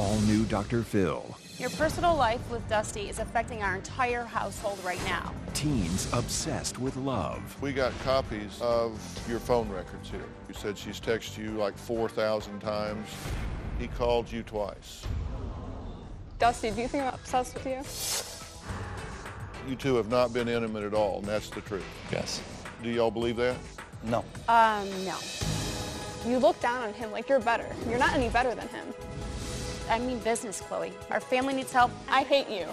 All new Dr. Phil. Your personal life with Dusty is affecting our entire household right now. Teens obsessed with love. We got copies of your phone records here. You said she's texted you like 4,000 times. He called you twice. Dusty, do you think I'm obsessed with you? You two have not been intimate at all, and that's the truth. Yes. Do y'all believe that? No. Um, no. You look down on him like you're better. You're not any better than him. I mean business, Chloe. Our family needs help. I hate you.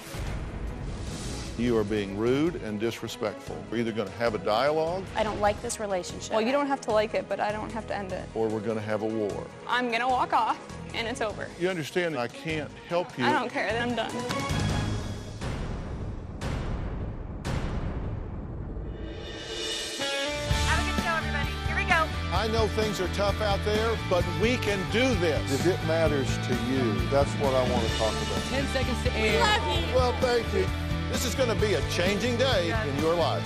You are being rude and disrespectful. We're either going to have a dialogue I don't like this relationship. Well, you don't have to like it, but I don't have to end it. or we're going to have a war. I'm gonna walk off, and it's over. You understand I can't help you. I don't care. Then I'm done. I know things are tough out there, but we can do this. If it matters to you, that's what I want to talk about. 10 seconds to air. Well, thank you. This is going to be a changing day in your life.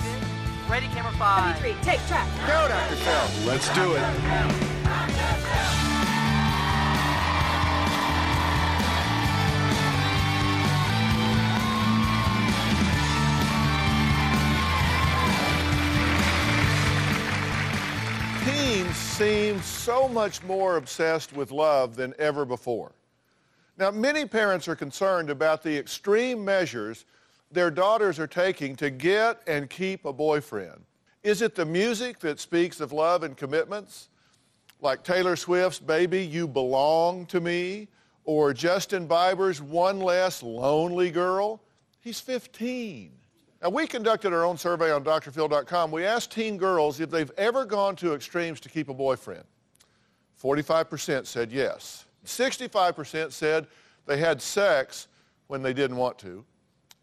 Ready, camera five. Three, take track. Go, Dr. Phil. Let's do it. Seem so much more obsessed with love than ever before. Now, many parents are concerned about the extreme measures their daughters are taking to get and keep a boyfriend. Is it the music that speaks of love and commitments? Like Taylor Swift's Baby, You Belong to Me? Or Justin Bieber's One Less Lonely Girl? He's 15. Now, we conducted our own survey on drphil.com. We asked teen girls if they've ever gone to extremes to keep a boyfriend. 45% said yes. 65% said they had sex when they didn't want to.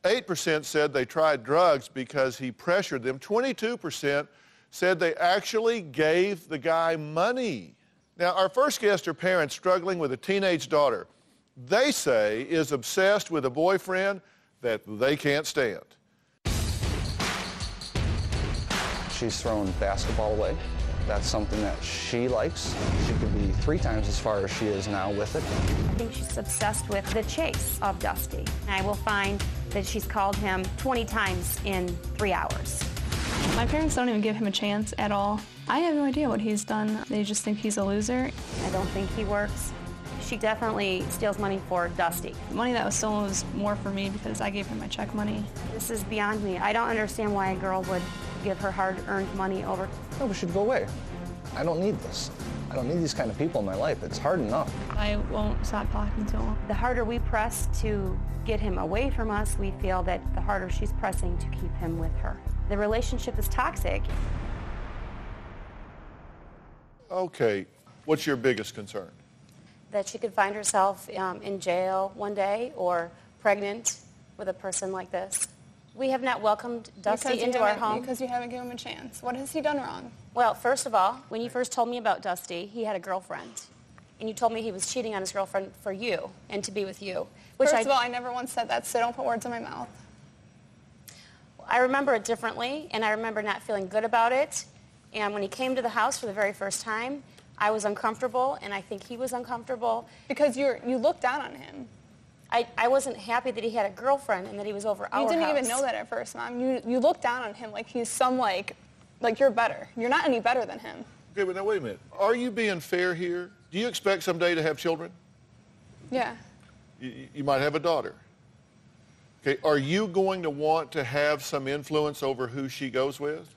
8% said they tried drugs because he pressured them. 22% said they actually gave the guy money. Now, our first guest are parents struggling with a teenage daughter. They say is obsessed with a boyfriend that they can't stand. She's thrown basketball away. That's something that she likes. She could be three times as far as she is now with it. I think she's obsessed with the chase of Dusty. I will find that she's called him 20 times in three hours. My parents don't even give him a chance at all. I have no idea what he's done. They just think he's a loser. I don't think he works. She definitely steals money for Dusty. The money that was stolen was more for me because I gave him my check money. This is beyond me. I don't understand why a girl would give her hard-earned money over. No, we should go away. I don't need this. I don't need these kind of people in my life. It's hard enough. I won't stop talking to him. The harder we press to get him away from us, we feel that the harder she's pressing to keep him with her. The relationship is toxic. Okay, what's your biggest concern? That she could find herself um, in jail one day or pregnant with a person like this. We have not welcomed Dusty Because into our home. Because you haven't given him a chance. What has he done wrong? Well, first of all, when you first told me about Dusty, he had a girlfriend. And you told me he was cheating on his girlfriend for you and to be with you. Which First I, of all, I never once said that, so don't put words in my mouth. I remember it differently, and I remember not feeling good about it. And when he came to the house for the very first time, I was uncomfortable, and I think he was uncomfortable. Because you're you look down on him. I, I wasn't happy that he had a girlfriend and that he was over our You didn't house. even know that at first, Mom. You you look down on him like he's some like like you're better. You're not any better than him. Okay, but now wait a minute. Are you being fair here? Do you expect someday to have children? Yeah. You, you might have a daughter. Okay, are you going to want to have some influence over who she goes with?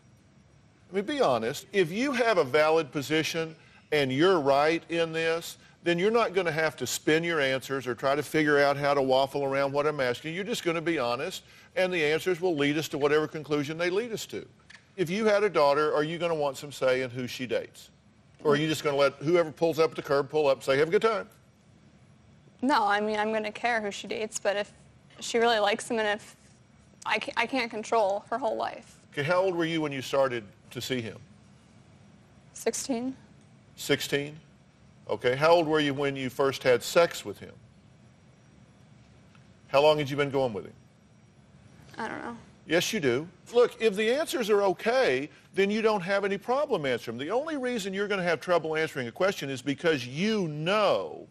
I mean, be honest. If you have a valid position and you're right in this, then you're not going to have to spin your answers or try to figure out how to waffle around what I'm asking. You're just going to be honest, and the answers will lead us to whatever conclusion they lead us to. If you had a daughter, are you going to want some say in who she dates? Or are you just going to let whoever pulls up at the curb pull up and say, have a good time? No, I mean, I'm going to care who she dates, but if she really likes him and if I can't, I can't control her whole life. Okay, how old were you when you started to see him? 16? 16? Okay, how old were you when you first had sex with him? How long had you been going with him? I don't know. Yes, you do. Look, if the answers are okay, then you don't have any problem answering them. The only reason you're going to have trouble answering a question is because you know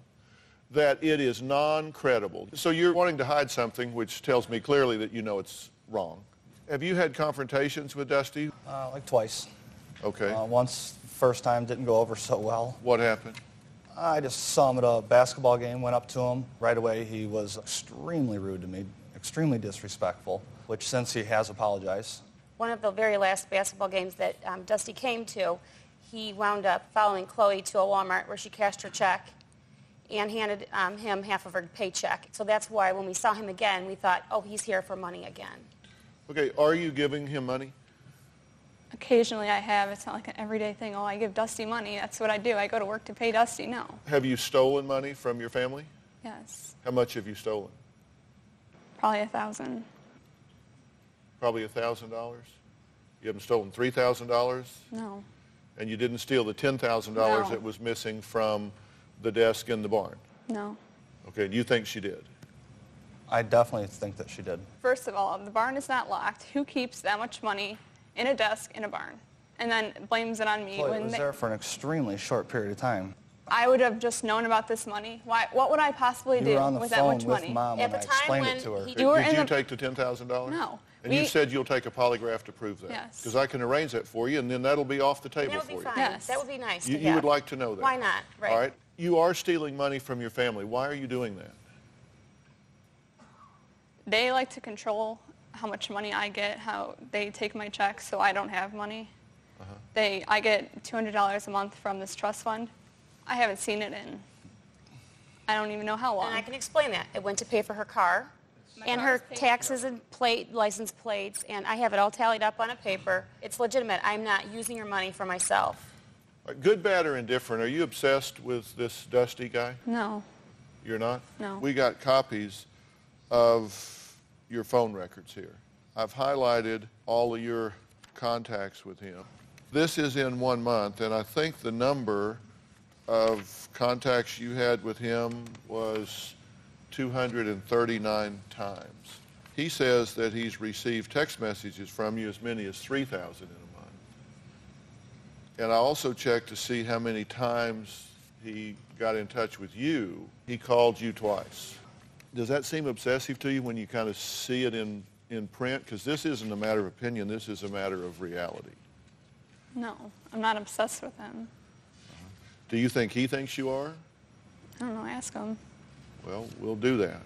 that it is non-credible. So you're wanting to hide something, which tells me clearly that you know it's wrong. Have you had confrontations with Dusty? Uh, like twice. Okay. Uh, once, first time didn't go over so well. What happened? I just saw him at a basketball game, went up to him. Right away, he was extremely rude to me, extremely disrespectful, which since he has apologized. One of the very last basketball games that um, Dusty came to, he wound up following Chloe to a Walmart where she cashed her check and handed um, him half of her paycheck. So that's why when we saw him again, we thought, oh, he's here for money again. Okay, are you giving him money? Occasionally I have. It's not like an everyday thing. Oh, I give Dusty money. That's what I do. I go to work to pay Dusty. No. Have you stolen money from your family? Yes. How much have you stolen? Probably a thousand. Probably a $1,000? You haven't stolen $3,000? No. And you didn't steal the $10,000 that was missing from the desk in the barn? No. Okay, Do you think she did? I definitely think that she did. First of all, the barn is not locked. Who keeps that much money in a desk in a barn? And then blames it on me. Chloe when was they- there for an extremely short period of time. I would have just known about this money. Why? What would I possibly You do were on the with that phone much with money? mom At when the I time explained when it to her. he- Did, You were did you the- take the $10,000? No. And you said you'll take a polygraph to prove that? Yes. Because I can arrange that for you, and then that'll be off the table That would for be you. fine. Yes. That would be nice You, to you have. would like to know that? Why not? Right. All right. You are stealing money from your family. Why are you doing that? They like to control how much money I get, how they take my checks, so I don't have money. Uh-huh. They, I get $200 a month from this trust fund. I haven't seen it in, I don't even know how long. And I can explain that. It went to pay for her car My and her is paid for. taxes and plate, license plates, and I have it all tallied up on a paper. It's legitimate. I'm not using your money for myself. Good, bad, or indifferent, are you obsessed with this Dusty guy? No. You're not? No. We got copies of your phone records here. I've highlighted all of your contacts with him. This is in one month, and I think the number of contacts you had with him was 239 times. He says that he's received text messages from you as many as 3,000 in a month. And I also checked to see how many times he got in touch with you. He called you twice. Does that seem obsessive to you when you kind of see it in, in print? Because this isn't a matter of opinion, this is a matter of reality. No. I'm not obsessed with him. Do you think he thinks you are? I don't know. Ask him. Well, we'll do that.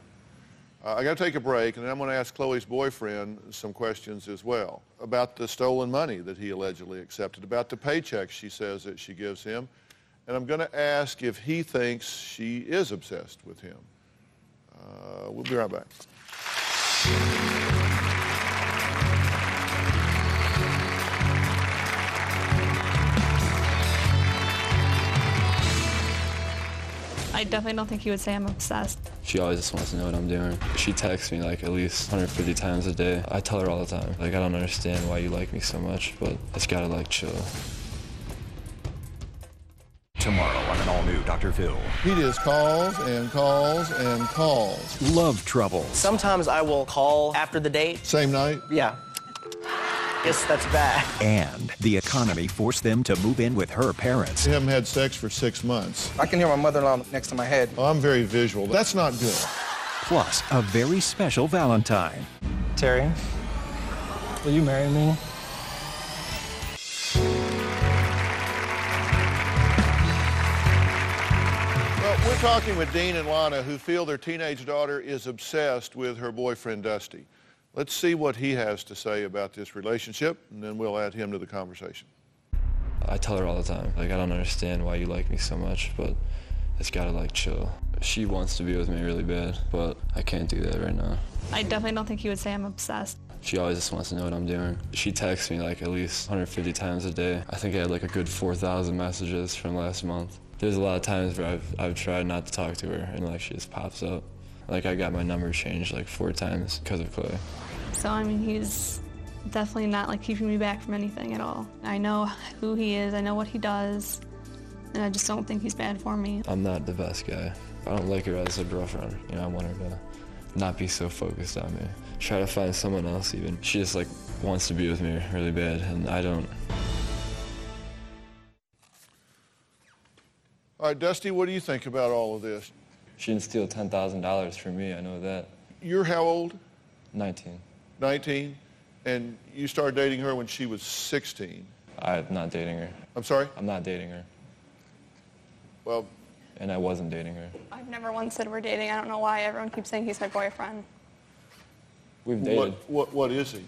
Uh, I got to take a break, and then I'm going to ask Chloe's boyfriend some questions as well about the stolen money that he allegedly accepted, about the paychecks she says that she gives him, and I'm going to ask if he thinks she is obsessed with him. Uh, we'll be right back. I definitely don't think he would say I'm obsessed. She always just wants to know what I'm doing. She texts me like at least 150 times a day. I tell her all the time, like I don't understand why you like me so much, but it's gotta like chill. Tomorrow on an all-new Dr. Phil. He just calls and calls and calls. Love trouble. Sometimes I will call after the date. Same night? Yeah. Guess that's bad. And the economy forced them to move in with her parents. You haven't had sex for six months. I can hear my mother-in-law next to my head. Oh, I'm very visual. That's not good. Plus, a very special Valentine. Terry, will you marry me? We're talking with Dean and Lana, who feel their teenage daughter is obsessed with her boyfriend, Dusty. Let's see what he has to say about this relationship, and then we'll add him to the conversation. I tell her all the time, like I don't understand why you like me so much, but it's gotta like chill. She wants to be with me really bad, but I can't do that right now. I definitely don't think he would say I'm obsessed. She always just wants to know what I'm doing. She texts me like at least 150 times a day. I think I had like a good 4,000 messages from last month. There's a lot of times where I've, I've tried not to talk to her and like she just pops up. Like I got my number changed like four times because of Chloe. So, I mean, he's definitely not like keeping me back from anything at all. I know who he is, I know what he does, and I just don't think he's bad for me. I'm not the best guy. I don't like her as a girlfriend. You know, I want her to not be so focused on me. Try to find someone else even. She just like wants to be with me really bad and I don't. All right, Dusty, what do you think about all of this? She didn't steal $10,000 from me, I know that. You're how old? 19. 19? And you started dating her when she was 16. I'm not dating her. I'm sorry? I'm not dating her. Well, And I wasn't dating her. I've never once said we're dating. I don't know why everyone keeps saying he's my boyfriend. We've what, dated. what, what is he?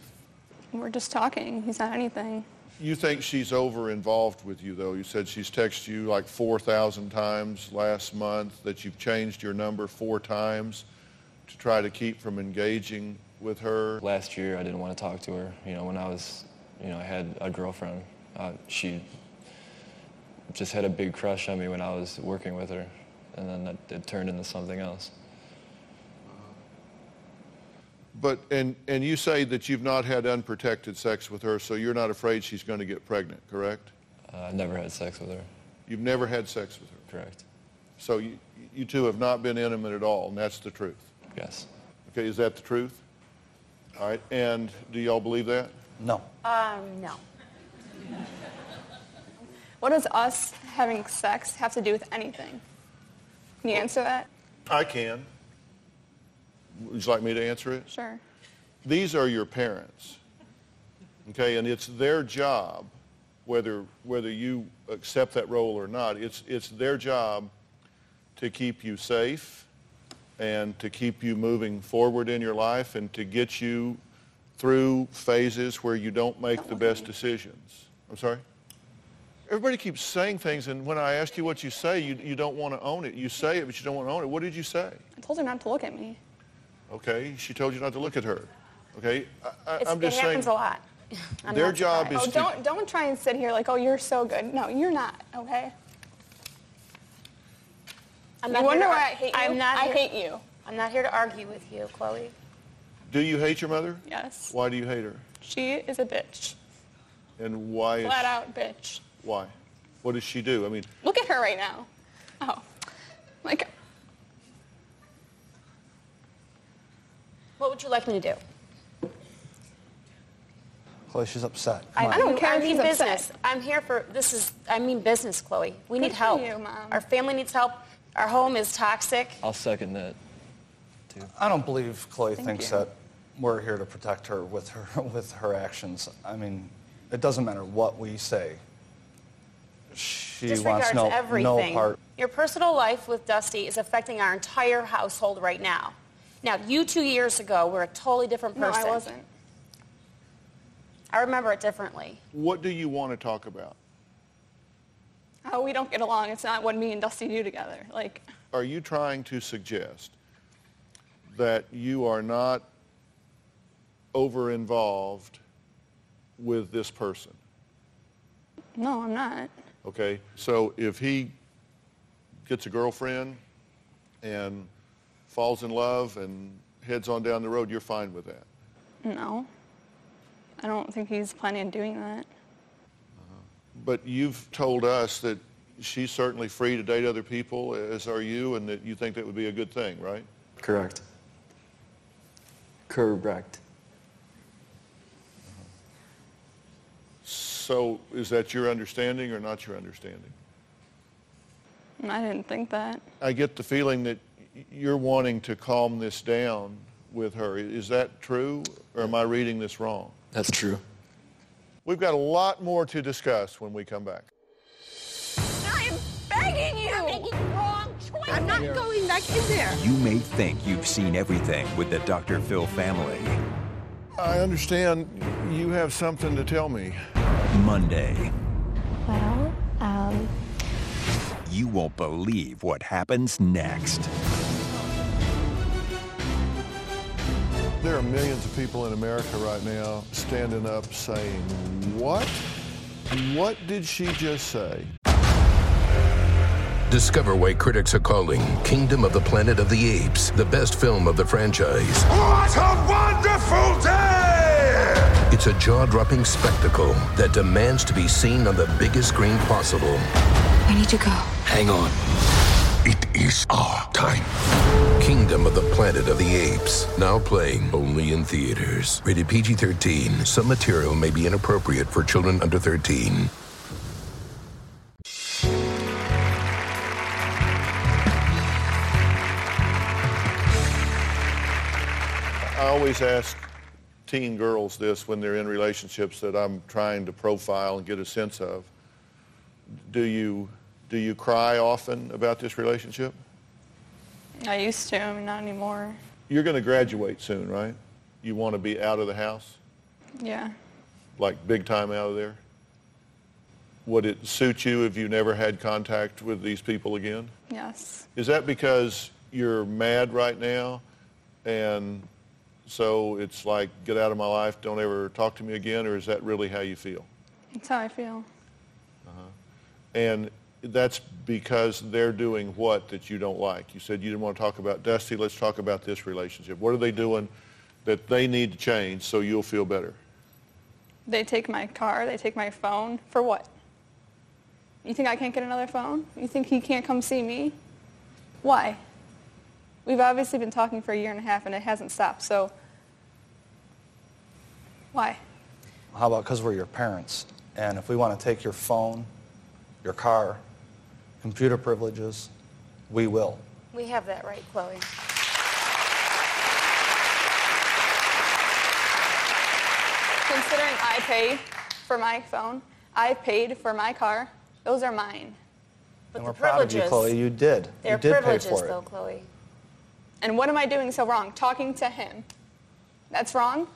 We're just talking. He's not anything. You think she's over involved with you, though? You said she's texted you like 4,000 times last month, that you've changed your number four times to try to keep from engaging with her. Last year, I didn't want to talk to her. You know, when I was, you know, I had a girlfriend. Uh, she just had a big crush on me when I was working with her, and then it, it turned into something else. But, and, and you say that you've not had unprotected sex with her, so you're not afraid she's going to get pregnant, correct? Uh, I've never had sex with her. You've never had sex with her. Correct. So you, you two have not been intimate at all, and that's the truth. Yes. Okay, is that the truth? All right, and do y'all believe that? No. Um, no. What does us having sex have to do with anything? Can you answer that? I can. Would you like me to answer it? Sure. These are your parents, okay, and it's their job, whether, whether you accept that role or not, it's, it's their job to keep you safe and to keep you moving forward in your life and to get you through phases where you don't make the best decisions. I'm sorry? Everybody keeps saying things, and when I ask you what you say, you, you don't want to own it. You say it, but you don't want to own it. What did you say? I told her not to look at me. Okay, she told you not to look at her. Okay, I, I, I'm just it saying. happens a lot. I'm Their job surprised. is Oh, to- don't don't try and sit here like, oh, you're so good. No, you're not. Okay. I'm You not wonder why I hate you? I'm not I here- hate you. I'm not here to argue with you, Chloe. Do you hate your mother? Yes. Why do you hate her? She is a bitch. And why? Is, Flat out bitch. Why? What does she do? I mean, Look at her right now. Oh. Like, What would you like me to do? Chloe, she's upset. I. I don't care I mean she's upset. business. I'm here for this is. I mean business, Chloe. We need for help. you, Mom. Our family needs help. Our home is toxic. I'll second that. Too. I don't believe Chloe Thank thinks you. that we're here to protect her with her with her actions. I mean, it doesn't matter what we say. She wants no everything. no part. Your personal life with Dusty is affecting our entire household right now. Now, you two years ago were a totally different person. no, person. I wasn't. I remember it differently. what do you want to talk about? Oh, we don't get along. It's not what me and Dusty do together. Like, Are you trying to suggest that you are not over involved with this person? no, I'm not. Okay, so if he gets a girlfriend and falls in love and heads on down the road, you're fine with that. No. I don't think he's planning on doing that. Uh-huh. But you've told us that she's certainly free to date other people, as are you, and that you think that would be a good thing, right? Correct. Correct. So is that your understanding or not your understanding? I didn't think that. I get the feeling that y- you're wanting to calm this down with her. Is that true, or am I reading this wrong? That's true. We've got a lot more to discuss when we come back. I'm begging you. wrong choice. I'm not going back in there. You may think you've seen everything with the Dr. Phil family. I understand you have something to tell me. Monday, Well, um, you won't believe what happens next. There are millions of people in America right now standing up saying, What? What did she just say? Discover why critics are calling Kingdom of the Planet of the Apes the best film of the franchise. What a wonderful day! It's a jaw dropping spectacle that demands to be seen on the biggest screen possible. We need to go. Hang on. It is our time. Kingdom of the Planet of the Apes. Now playing only in theaters. Rated PG 13. Some material may be inappropriate for children under 13. I always ask teen girls this when they're in relationships that I'm trying to profile and get a sense of. Do you do you cry often about this relationship? I used to, I mean, not anymore. You're going to graduate soon, right? You want to be out of the house, Yeah. like big time out of there? Would it suit you if you never had contact with these people again? Yes. Is that because you're mad right now and so it's like, get out of my life, don't ever talk to me again, or is that really how you feel? That's how I feel. Uh-huh. And that's because they're doing what that you don't like. You said you didn't want to talk about Dusty. Let's talk about this relationship. What are they doing that they need to change so you'll feel better? They take my car, they take my phone. For what? You think I can't get another phone? You think he can't come see me? Why? We've obviously been talking for a year and a half and it hasn't stopped, so why? How about because we're your parents? And if we want to take your phone, your car, computer privileges, we will. We have that right, Chloe. Considering I pay for my phone, I paid for my car, those are mine. But and the we're proud of you, privileges, Chloe. You did. they're you did pay privileges, for it. though, Chloe. And what am I doing so wrong? Talking to him. That's wrong?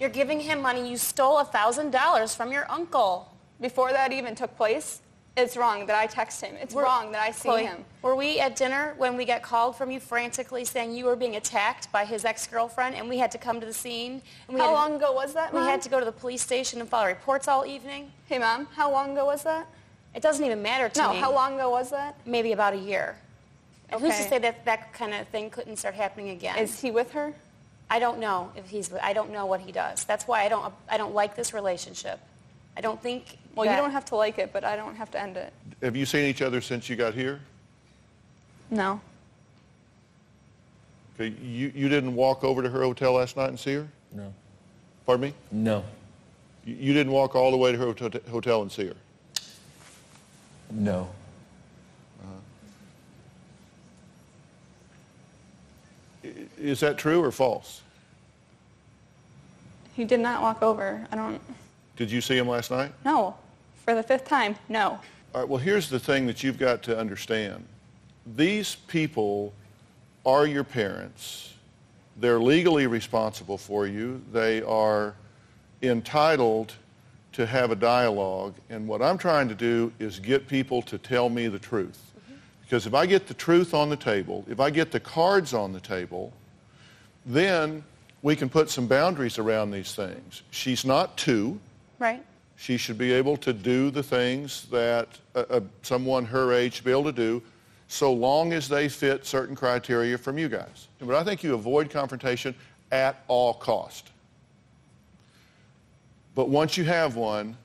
You're giving him money. You stole a $1,000 from your uncle. Before that even took place, it's wrong that I text him. It's Were- wrong that I see Chloe, him. Were we at dinner when we got called from you frantically saying you were being attacked by his ex-girlfriend and we had to come to the scene? And we How long ago was that, We Mom? had to go to the police station and file reports all evening. Hey, Mom, how long ago was that? It doesn't even matter to No, me. No, how long ago was that? Maybe about a year. And who's to say that that kind of thing couldn't start happening again? Is he with her? I don't know if he's. I don't know what he does. That's why I don't. I don't like this relationship. I don't think. Well, that- you don't have to like it, but I don't have to end it. Have you seen each other since you got here? No. Okay, you, you didn't walk over to her hotel last night and see her? No. Pardon me? No. You, you didn't walk all the way to her hotel, hotel and see her? No. Uh-huh. I- Is that true or false? He did not walk over. I don't. Did you see him last night? No. For the fifth time, no. All right, well, here's the thing that you've got to understand. These people are your parents. They're legally responsible for you. They are entitled to have a dialogue. And what I'm trying to do is get people to tell me the truth. Because if I get the truth on the table, if I get the cards on the table, then we can put some boundaries around these things. She's not two Right? She should be able to do the things that uh, uh, someone her age should be able to do so long as they fit certain criteria from you guys. But I think you avoid confrontation at all cost. But once you have one,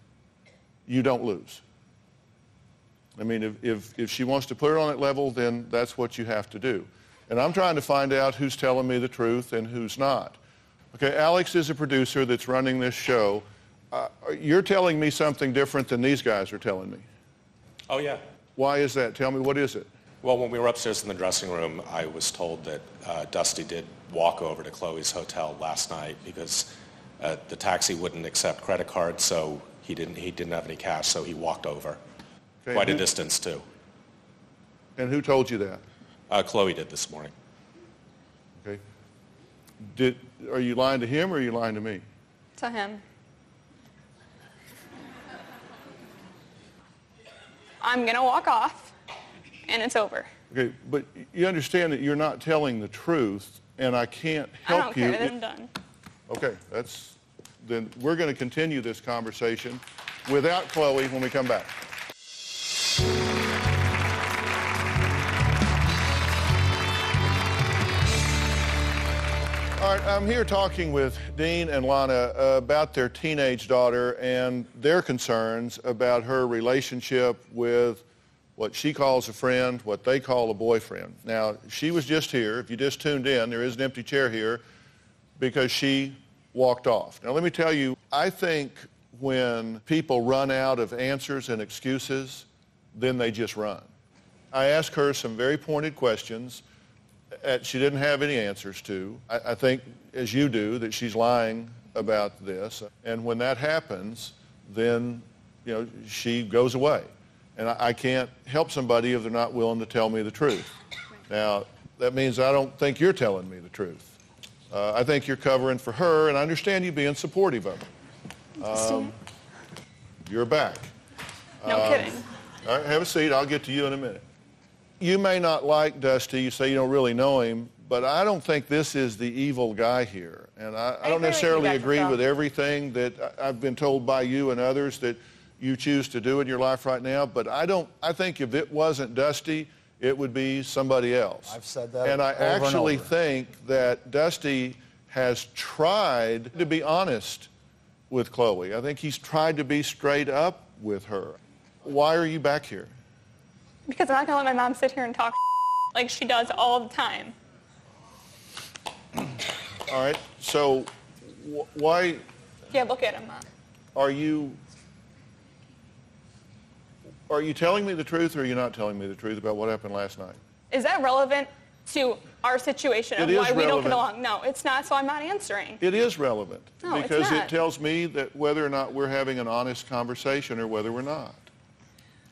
you don't lose. I mean, if, if, if she wants to put it on that level, then that's what you have to do. And I'm trying to find out who's telling me the truth and who's not. Okay, Alex is a producer that's running this show. Uh, you're telling me something different than these guys are telling me. Oh, yeah. Why is that? Tell me, what is it? Well, when we were upstairs in the dressing room, I was told that uh, Dusty did walk over to Chloe's hotel last night because uh, the taxi wouldn't accept credit cards, so he didn't, he didn't have any cash, so he walked over. Okay, Quite a distance, too. And who told you that? Uh, Chloe did this morning. Okay. Did, are you lying to him or are you lying to me? To him. I'm going to walk off, and it's over. Okay, but you understand that you're not telling the truth, and I can't help I don't you. care. Then I'm done. Okay, that's, then we're going to continue this conversation without Chloe when we come back. All right, I'm here talking with Dean and Lana about their teenage daughter and their concerns about her relationship with what she calls a friend, what they call a boyfriend. Now, she was just here. If you just tuned in, there is an empty chair here because she walked off. Now, let me tell you, I think when people run out of answers and excuses, then they just run. I asked her some very pointed questions that she didn't have any answers to. I, I think, as you do, that she's lying about this. And when that happens, then, you know, she goes away. And I, I can't help somebody if they're not willing to tell me the truth. Now, that means I don't think you're telling me the truth. Uh, I think you're covering for her, and I understand you being supportive of her. Um, you're back. No Um, kidding. All right, have a seat. I'll get to you in a minute. You may not like Dusty. You say you don't really know him, but I don't think this is the evil guy here. And I, I, I don't agree with you, necessarily agree Phil. with everything that I- I've been told by you and others that you choose to do in your life right now. But I don't. I think if it wasn't Dusty, it would be somebody else. I've said that And I over and actually over. think that Dusty has tried to be honest with Chloe. I think he's tried to be straight up with her. Why are you back here? Because I'm not going to let my mom sit here and talk like she does all the time. All right. So wh- why Yeah, look at him, mom. are you are you telling me the truth or are you not telling me the truth about what happened last night? Is that relevant to our situation of It is why we don't get along? No, it's not, so I'm not answering. It is relevant No, because it tells me that whether or not we're having an honest conversation or whether we're not.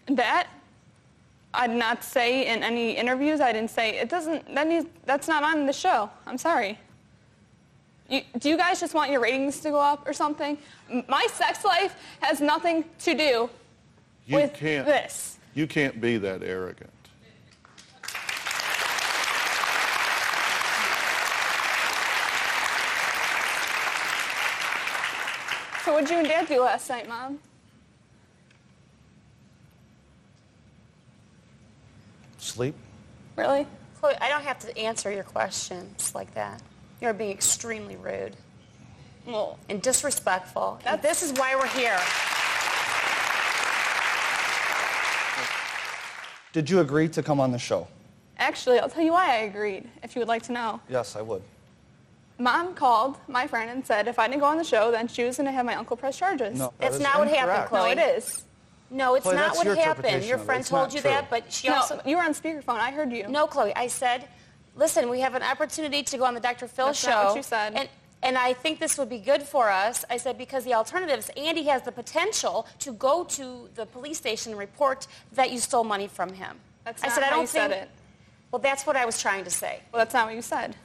That I did not say in any interviews. I didn't say it doesn't. That needs. That's not on the show. I'm sorry. You, do you guys just want your ratings to go up or something? My sex life has nothing to do You with can't this. you can't be that arrogant. So what did you and Dad do last night, Mom? Sleep? Really? Chloe, I don't have to answer your questions like that. You're being extremely rude Well, and disrespectful. And this is why we're here. Did you agree to come on the show? actually, I'll tell you why I agreed. If you would like to know. Yes, I would. Mom called my friend and said if I didn't go on the show, then she was going to have my uncle press charges. No, that That's is not what happened, incorrect. No, Chloe. it is. No, it's Chloe, not what your happened. Your of it. friend told you true. that, but she no, also. you were on speakerphone. I heard you. No, Chloe. I said, listen, we have an opportunity to go on the Dr. Phil That's show. not what you said. And, and I think this would be good for us. I said, because the alternatives, Andy has the potential to go to the police station and report that you stole money from him. That's I not said, I don't you think. said it. Well, that's what I was trying to say. Well, that's not what you said.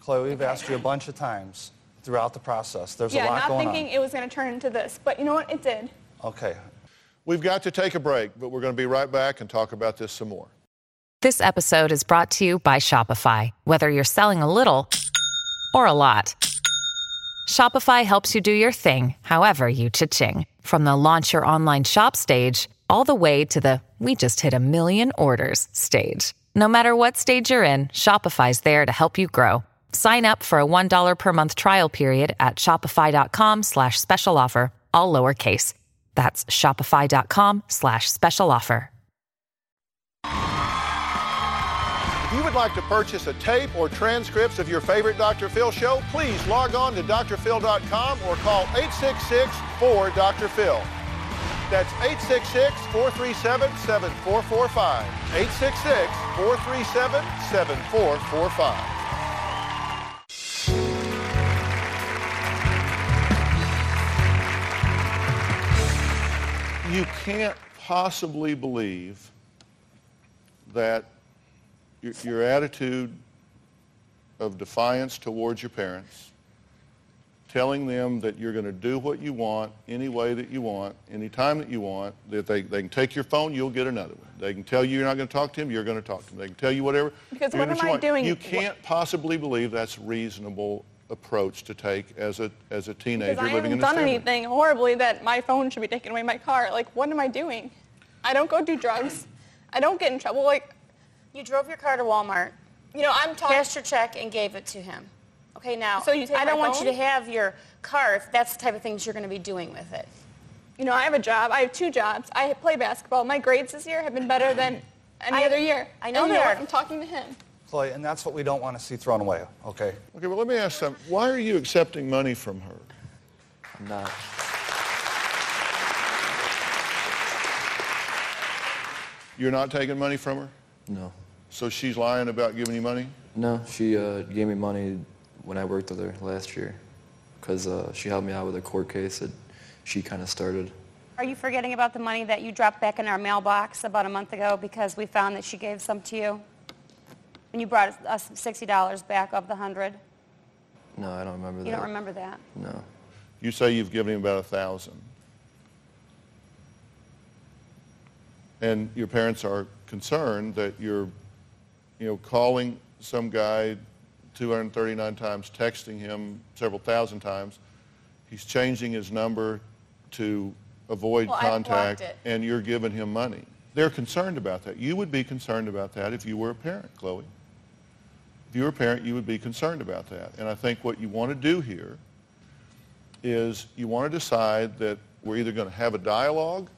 Chloe, we've asked you a bunch of times throughout the process. There's yeah, a lot going on. Yeah, not thinking it was going to turn into this. But you know what? It did. Okay. We've got to take a break, but we're going to be right back and talk about this some more. This episode is brought to you by Shopify. Whether you're selling a little or a lot, Shopify helps you do your thing, however you cha-ching. From the launch your online shop stage, all the way to the we just hit a million orders stage. No matter what stage you're in, Shopify's there to help you grow. Sign up for a $1 per month trial period at shopify.com slash special offer, all lowercase. That's shopify.com slash special offer. If you would like to purchase a tape or transcripts of your favorite Dr. Phil show, please log on to drphil.com or call 866-4-DR-PHIL. That's 866-437-7445. 866-437-7445. You can't possibly believe that your, your attitude of defiance towards your parents, telling them that you're going to do what you want, any way that you want, any time that you want, that they, they can take your phone, you'll get another one. They can tell you you're not going to talk to him, you're going to talk to them. They can tell you whatever. Because what am I want. doing- You can't possibly believe that's reasonable approach to take as a, as a teenager Because I living in the I haven't this done family. anything horribly that my phone should be taking away my car. Like, what am I doing? I don't go do drugs. I don't get in trouble. Like, You drove your car to Walmart, you know, I'm talking. cashed your check, and gave it to him. Okay, now, So you take I don't my want you to have your car if that's the type of things you're going to be doing with it. You know, I have a job. I have two jobs. I play basketball. My grades this year have been better than any I- other year. I know And you they are. I'm talking to him. Chloe, and that's what we don't want to see thrown away, okay? Okay, well, let me ask something. Why are you accepting money from her? I'm not. You're not taking money from her? No. So she's lying about giving you money? No, she uh, gave me money when I worked with her last year because uh, she helped me out with a court case that she kind of started. Are you forgetting about the money that you dropped back in our mailbox about a month ago because we found that she gave some to you? And you brought us $60 back of the 100? No, I don't remember that. You don't remember that? No. You say you've given him about a thousand. And your parents are concerned that you're, you know, calling some guy 239 times, texting him several thousand times. He's changing his number to avoid Well, contact, and you're giving him money. They're concerned about that. You would be concerned about that if you were a parent, Chloe. If you were a parent, you would be concerned about that. And I think what you want to do here is you want to decide that we're either going to have a dialogue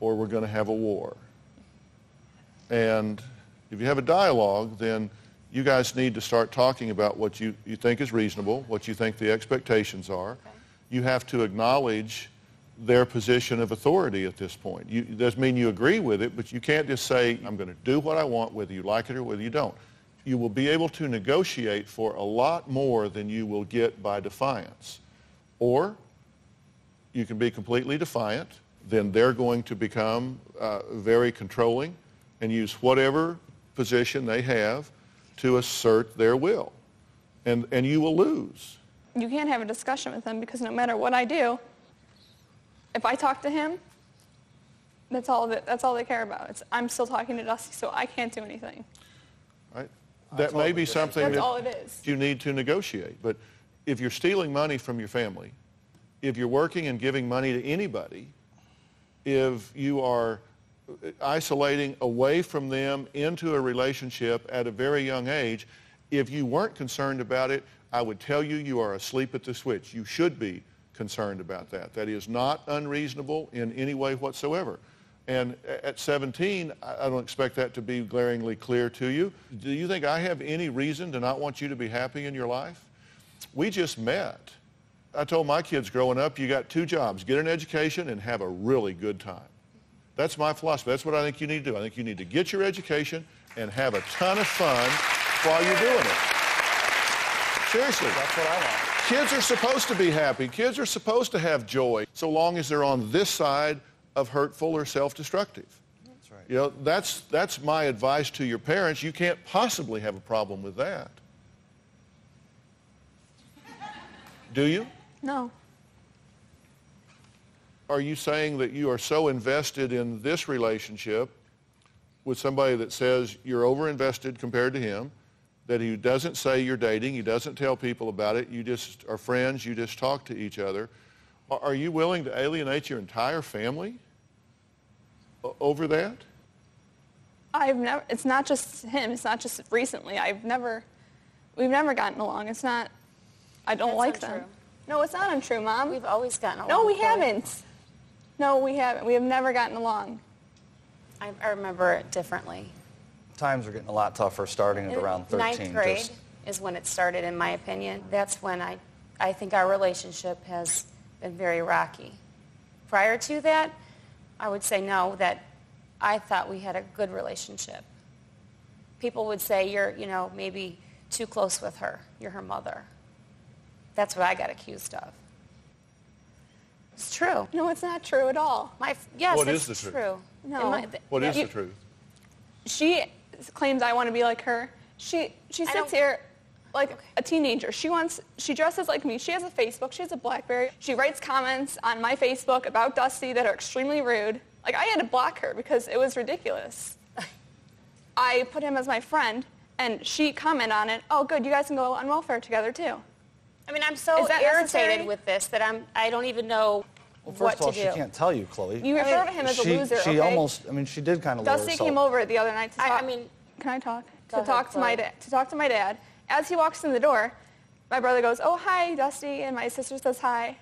or we're going to have a war. And if you have a dialogue, then you guys need to start talking about what you, you think is reasonable, what you think the expectations are. You have to acknowledge their position of authority at this point. You, it doesn't mean you agree with it, but you can't just say, I'm going to do what I want, whether you like it or whether you don't. You will be able to negotiate for a lot more than you will get by defiance. Or you can be completely defiant, then they're going to become uh, very controlling and use whatever position they have to assert their will. And, and you will lose. You can't have a discussion with them because no matter what I do, if I talk to him, that's all that, that's all they care about. It's, I'm still talking to Dusty, so I can't do anything. Right? That may be something That's that all it is. you need to negotiate. But if you're stealing money from your family, if you're working and giving money to anybody, if you are isolating away from them into a relationship at a very young age, if you weren't concerned about it, I would tell you you are asleep at the switch. You should be concerned about that. That is not unreasonable in any way whatsoever. And at 17, I don't expect that to be glaringly clear to you. Do you think I have any reason to not want you to be happy in your life? We just met. I told my kids growing up, you got two jobs, get an education and have a really good time. That's my philosophy. That's what I think you need to do. I think you need to get your education and have a ton of fun while you're doing it. Seriously. That's what I want. Kids are supposed to be happy. Kids are supposed to have joy so long as they're on this side of hurtful or self-destructive. That's right. You know, that's, that's my advice to your parents. You can't possibly have a problem with that. Do you? No. Are you saying that you are so invested in this relationship with somebody that says you're overinvested compared to him, that he doesn't say you're dating, he doesn't tell people about it, you just are friends, you just talk to each other. Are are you willing to alienate your entire family over that? I've never. It's not just him. It's not just recently. I've never. We've never gotten along. It's not. I don't That's like them. No, it's not untrue, Mom. We've always gotten along. no, we Chloe. haven't. No, we haven't. We have never gotten along. I, I remember it differently. Times are getting a lot tougher starting at around 13. Ninth grade Just- is when it started, in my opinion. That's when I, I think our relationship has been very rocky. Prior to that, I would say no, that I thought we had a good relationship. People would say you're, you know, maybe too close with her. You're her mother. That's what I got accused of. It's true. No, it's not true at all. My, yes, What it's is the truth? true. No. In my- What is You- the truth? She claims I want to be like her. She she sits here like a teenager. She wants she dresses like me. She has a Facebook. She has a BlackBerry. She writes comments on my Facebook about Dusty that are extremely rude. Like I had to block her because it was ridiculous. I put him as my friend, and she commented on it. Oh, good, you guys can go on welfare together too. I mean, I'm so irritated necessary? with this that I'm, I don't even know Well, first what of all, to she do. can't tell you, Chloe. You refer to him as a loser. She okay? almost, I mean, she did kind of lower Dusty herself. came over the other night to I- talk. I mean- can I talk? Go To ahead, talk to my Chloe. dad. To talk to my dad. As he walks in the door, my brother goes, oh, hi, Dusty, and my sister says hi.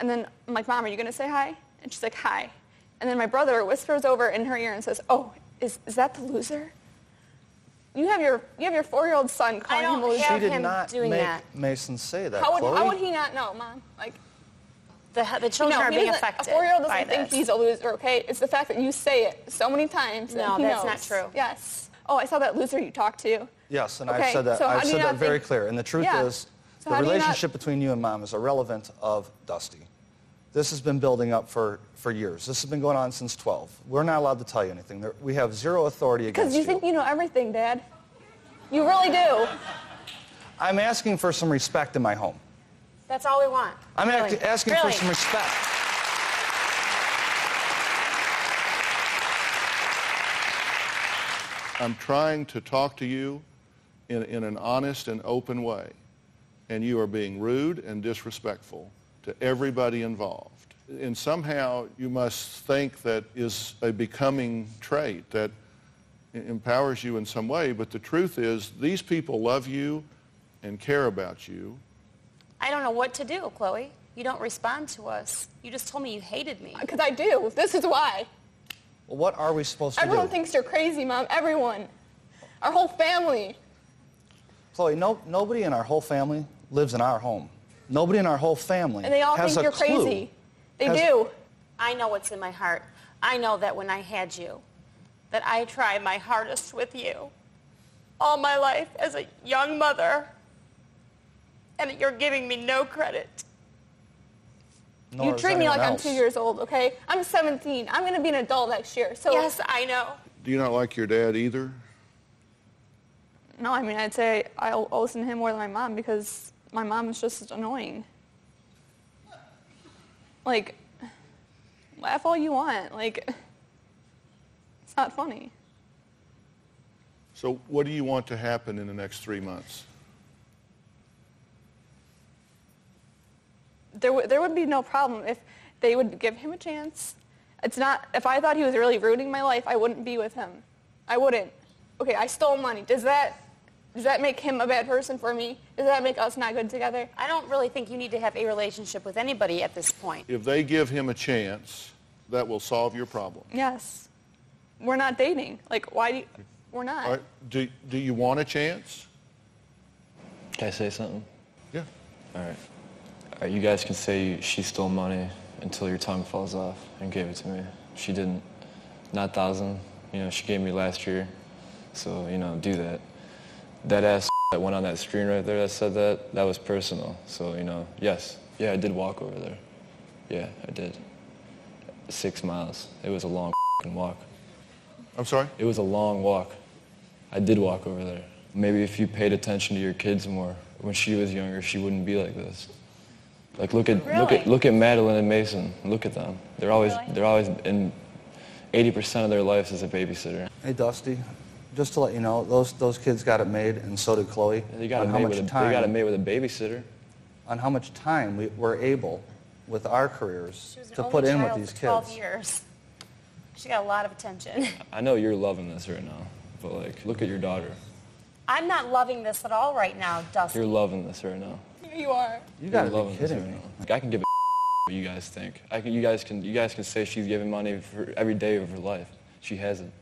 And then I'm like, Mom, are you going to say hi? And she's like, hi. And then my brother whispers over in her ear and says, oh, is, is that the loser? You have your you have your four-year-old son calling him a loser. She did not make Mason say that, How would, Chloe. how would he not know, Mom? Like the the children no, are being doesn't- affected A four-year-old doesn't think this. he's a loser. Okay, it's the fact that you say it so many times. No, that that's knows. not true. Yes. Oh, I saw that loser you talked to. Yes, and Okay, I've said that. so I've said that very think- clear. And the truth Yeah. is, So the how do you not- relationship between you and mom is irrelevant of Dusty. This has been building up for, for years. This has been going on since 12. We're not allowed to tell you anything. There, we have zero authority Because against you Because you. think you know everything, Dad. You really do. I'm asking for some respect in my home. That's all we want. I'm Really. act- asking Really. for some respect. I'm trying to talk to you in, in an honest and open way, and you are being rude and disrespectful to everybody involved. And somehow you must think that is a becoming trait that empowers you in some way, but the truth is these people love you and care about you. I don't know what to do, Chloe. You don't respond to us. You just told me you hated me. Because I do. This is why. Well, what are we supposed to Everyone do? Everyone thinks you're crazy, Mom. Everyone. Our whole family. Chloe, no, nobody in our whole family lives in our home. Nobody in our whole family And they all think you're crazy. They Has- do. I know what's in my heart. I know that when I had you, that I tried my hardest with you all my life as a young mother, and that you're giving me no credit. Nor you treat me anyone like I'm two years old, okay? I'm 17. I'm going to be an adult next year. So Yes, I know. Do you not like your dad either? No, I mean, I'd say I owe owe listen to him more than my mom because my mom is just annoying. Like, laugh all you want. Like, it's not funny. So what do you want to happen in the next three months? There, w- there would be no problem if they would give him a chance. It's not, if I thought he was really ruining my life, I wouldn't be with him. I wouldn't. Okay, I stole money. Does that, does that make him a bad person for me? Does that make us not good together? I don't really think you need to have a relationship with anybody at this point. If they give him a chance, that will solve your problem. Yes. We're not dating. Like, why do you, we're not. All right, do, do you want a chance? Can I say something? Yeah. All right. Right, you guys can say she stole money until your tongue falls off and gave it to me. She didn't. Not thousand. You know, she gave me last year. So, you know, do that. That ass that went on that screen right there that said that, that was personal. So, you know, yes. Yeah, I did walk over there. Yeah, I did. Six miles. It was a long walk. I'm sorry? It was a long walk. I did walk over there. Maybe if you paid attention to your kids more when she was younger, she wouldn't be like this. Like look at look at look at Madeline and Mason. Look at them. They're always they're always in 80% of their lives as a babysitter. Hey, Dusty, just to let you know, those, those kids got it made, and so did Chloe. They got it how made much with a, time, they got it made with a babysitter. on how much time we were able, with our careers, She was an to put in with these for 12 kids. years. She got a lot of attention. I know you're loving this right now, but like look at your daughter. I'm not loving this at all right now, Dusty. You're loving this right now. You are. You You're gotta be loving this kidding me. Like, I can give a what you guys think. I can, you guys can, you guys can say she's giving money for every day of her life. She hasn't.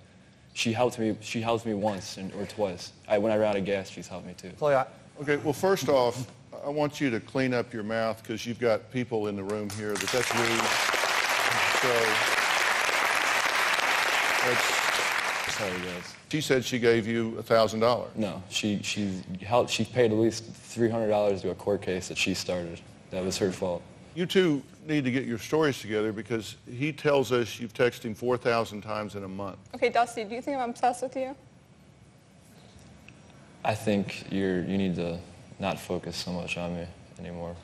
She helped me. She helped me once and, or twice. I, when I ran out of gas, she's helped me too. Chloe, I, Okay, well, first off, I want you to clean up your mouth because you've got people in the room here that that's rude. So, that's, Sorry, guys. she said she gave you $1,000. No, she she helped. She paid at least three hundred dollars to a court case that she started. That was her fault. You two need to get your stories together because he tells us you've texted him 4,000 times in a month. Okay, Dusty, do you think I'm obsessed with you? I think you're you need to not focus so much on me anymore.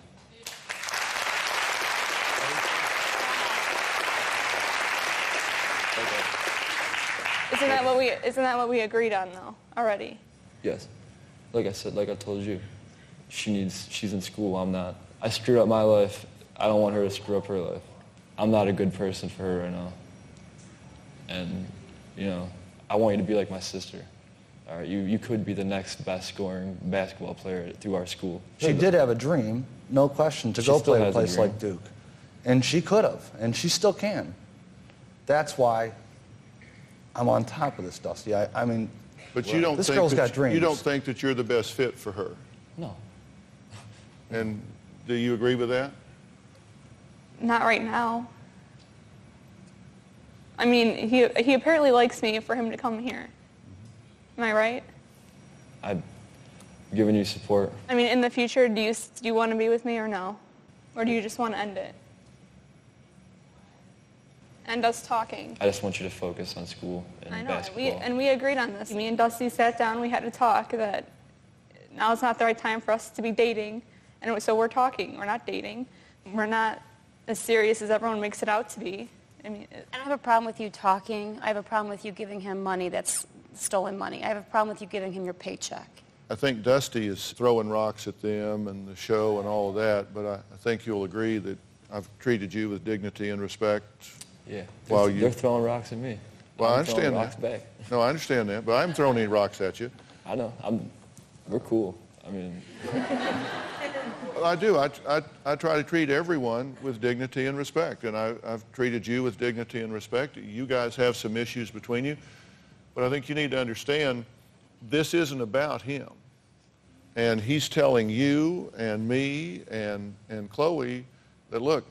Isn't that what we isn't that what we agreed on though already? Yes. Like I said, like I told you, she needs. She's in school. I'm not. I screwed up my life. I don't want her to screw up her life. I'm not a good person for her right now. And you know, I want you to be like my sister. all right, you, you could be the next best scoring basketball player through our school. She did have a dream, no question, to She go play at a has a place like Duke. And she could have, and she still can. That's why I'm on top of this, Dusty. I, I mean, But you don't this think girl's that, got dreams. You don't think that you're the best fit for her. No. And do you agree with that? Not right now. I mean, he, he apparently likes me for him to come here. Am I right? I've given you support. I mean, in the future, do you, do you want to be with me or no? Or do you just want to end it? End us talking. I just want you to focus on school and I know, and basketball. we, and we agreed on this. Me and Dusty sat down, we had a talk that now is not the right time for us to be dating. And it was- so we're talking, we're not dating. We're not as serious as everyone makes it out to be. I mean, it, I don't have a problem with you talking. I have a problem with you giving him money that's stolen money. I have a problem with you giving him your paycheck. I think Dusty is throwing rocks at them and the show and all of that, but I, I think you'll agree that I've treated you with dignity and respect. Yeah. They're, you- they're throwing rocks at me. Well, I I'm throwing understand rocks that. back. No, I understand that, but I haven't thrown any rocks at you. I know. I'm. We're cool. I mean, I do. I, I, I try to treat everyone with dignity and respect, and I, I've treated you with dignity and respect. You guys have some issues between you, but I think you need to understand this isn't about him. And he's telling you and me and, and Chloe that, look,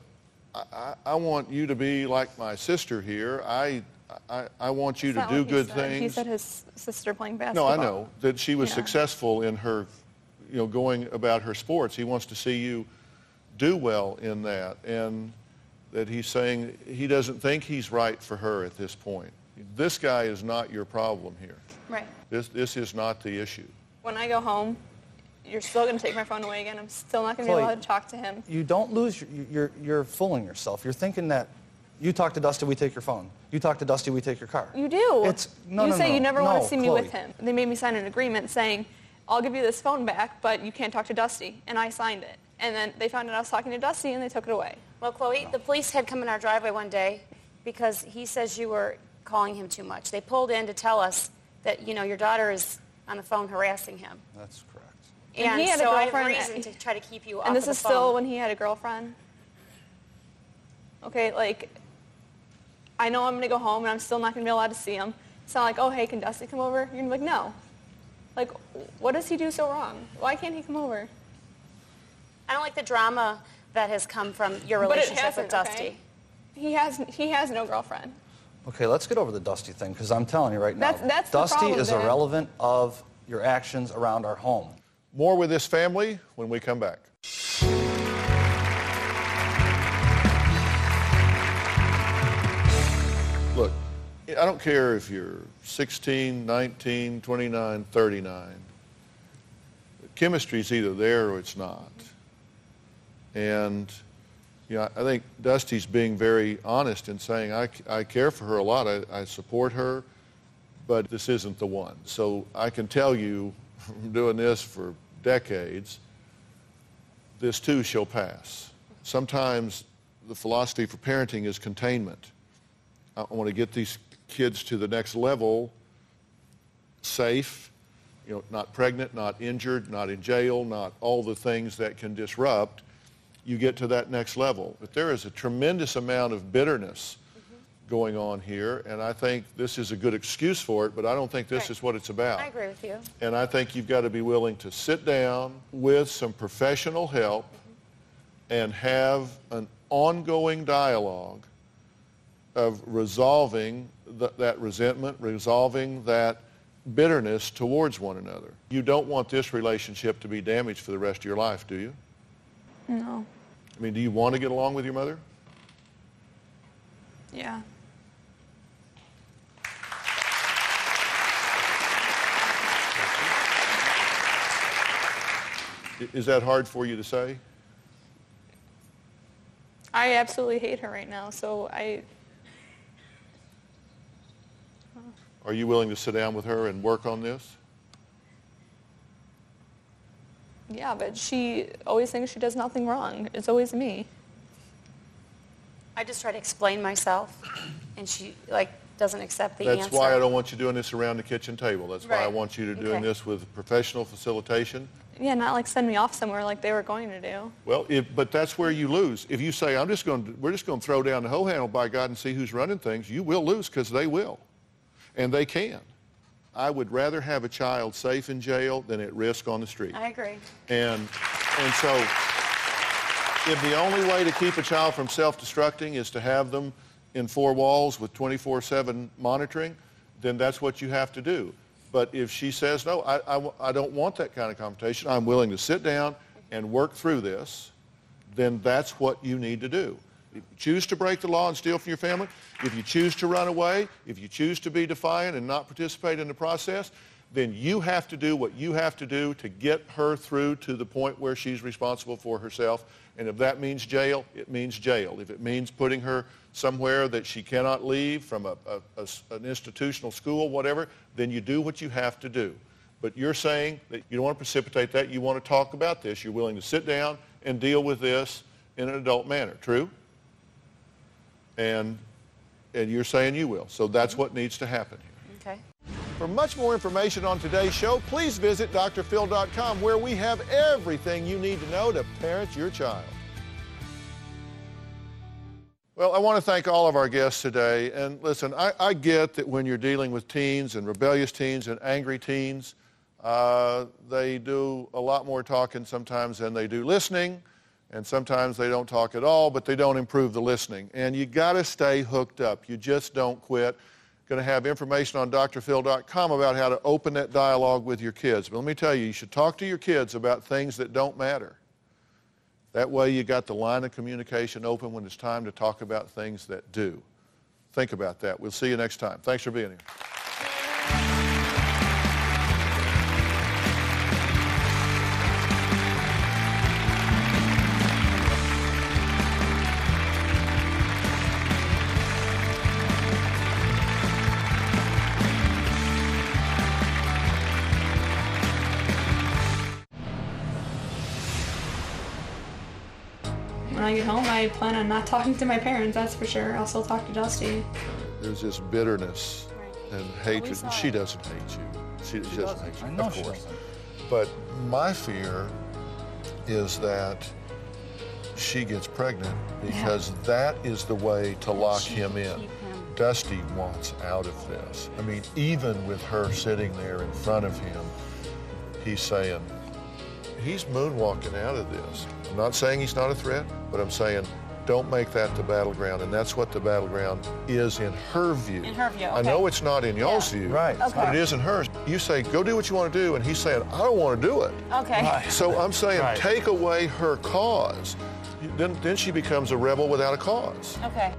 I, I, I want you to be like my sister here. I, I, I want you to do good said. things. He said his sister playing basketball. No. I know that she was Yeah. successful in her, you know, going about her sports. He wants to see you do well in that, and that he's saying he doesn't think he's right for her at this point. This guy is not your problem here. Right. This, this is not the issue. When I go home, you're still going to take my phone away again. I'm still not going to be Chloe, allowed to talk to him. you don't lose, your, you're, you're fooling yourself. You're thinking that you talk to Dusty, we take your phone. You talk to Dusty, we take your car. You do. It's, no, you no, say no, you never no, want to see me Chloe. with him. They made me sign an agreement saying, I'll give you this phone back, but you can't talk to Dusty. And I signed it. And then they found out I was talking to Dusty and they took it away. Well, Chloe, the police had come in our driveway one day because he says you were calling him too much. They pulled in to tell us that, you know, your daughter is on the phone harassing him. That's correct. And And, he had a so I have girlfriend- reason to try to keep you off and this of the is still when he had a girlfriend. Okay, like, I know I'm going to go home and I'm still not going to be allowed to see him. It's not like, oh, hey, can Dusty come over? You're going to be like, no. Like, what does he do so wrong? Why can't he come over? I don't like the drama that has come from your But it relationship with hasn't, Dusty. okay? He has, he has no girlfriend. Okay, let's get over the Dusty thing, because I'm telling you right now, That's- that's the Dusty problem is there. irrelevant of your actions around our home. More with this family when we come back. Look, I don't care if you're 16, 19, 29, 39. Chemistry's either there or it's not. And you know, I think Dusty's being very honest in saying, I, I care for her a lot. I, I support her, but this isn't the one. So I can tell you from doing this for decades, this too shall pass. Sometimes the philosophy for parenting is containment. I want to get these kids to the next level safe, you know, not pregnant, not injured, not in jail, not all the things that can disrupt. You get to that next level. But there is a tremendous amount of bitterness going on here, and I think this is a good excuse for it, but I don't think this Right. is what it's about. I agree with you. And I think you've got to be willing to sit down with some professional help and have an ongoing dialogue of resolving th- that resentment, resolving that bitterness towards one another. You don't want this relationship to be damaged for the rest of your life, do you? No. I mean, do you want to get along with your mother? Yeah. Is that hard for you to say? I absolutely hate her right now, so I, Are you willing to sit down with her and work on this? yeah, but she always thinks she does nothing wrong. It's always me. I just try to explain myself, and she, like, doesn't accept the answer. That's answer. why I don't want you doing this around the kitchen table. That's why I Right. want you to doing Okay. this with professional facilitation. Yeah, not like send me off somewhere like they were going to do. Well, if, but that's where you lose. If you say, I'm just going to, we're just going to throw down the hoe handle by God and see who's running things, you will lose because they will. And they can. I would rather have a child safe in jail than at risk on the street. I agree. And, and so if the only way to keep a child from self-destructing is to have them in four walls with 24-7 monitoring, then that's what you have to do. But if she says, no, I, I, I don't want that kind of confrontation, I'm willing to sit down and work through this, then that's what you need to do. If you choose to break the law and steal from your family, if you choose to run away, if you choose to be defiant and not participate in the process, then you have to do what you have to do to get her through to the point where she's responsible for herself. And if that means jail, it means jail. If it means putting her somewhere that she cannot leave from a, a- a an institutional school, whatever, then you do what you have to do. But you're saying that you don't want to precipitate that. You want to talk about this. You're willing to sit down and deal with this in an adult manner. True? And, and you're saying you will. So that's what needs to happen here. For much more information on today's show, please visit drphil.com where we have everything you need to know to parent your child. Well, I want to thank all of our guests today. And listen, I, I get that when you're dealing with teens and rebellious teens and angry teens, uh, they do a lot more talking sometimes than they do listening. And sometimes they don't talk at all, but they don't improve the listening. And you got to stay hooked up. You just don't quit. Going to have information on drphil.com about how to open that dialogue with your kids. But let me tell you, you should talk to your kids about things that don't matter. That way you got the line of communication open when it's time to talk about things that do. Think about that. We'll see you next time. Thanks for being here. I get home, I plan on not talking to my parents, that's for sure. I'll still talk to Dusty. There's this bitterness and hatred. And she doesn't hate you. She, she doesn't hate you, I know of course. doesn't. But my fear is that she gets pregnant because that is the way to lock him in. Dusty wants out of this. I mean, even with her sitting there in front of him, he's saying, he's moonwalking out of this. I'm not saying he's not a threat, but I'm saying don't make that the battleground. And that's what the battleground is in her view. In her view, okay. I know it's not in y'all's view. Right. Okay. But it is in hers. You say, go do what you want to do. And he's saying, I don't want to do it. Okay. So I'm saying, Right. take away her cause. Then, then she becomes a rebel without a cause. Okay.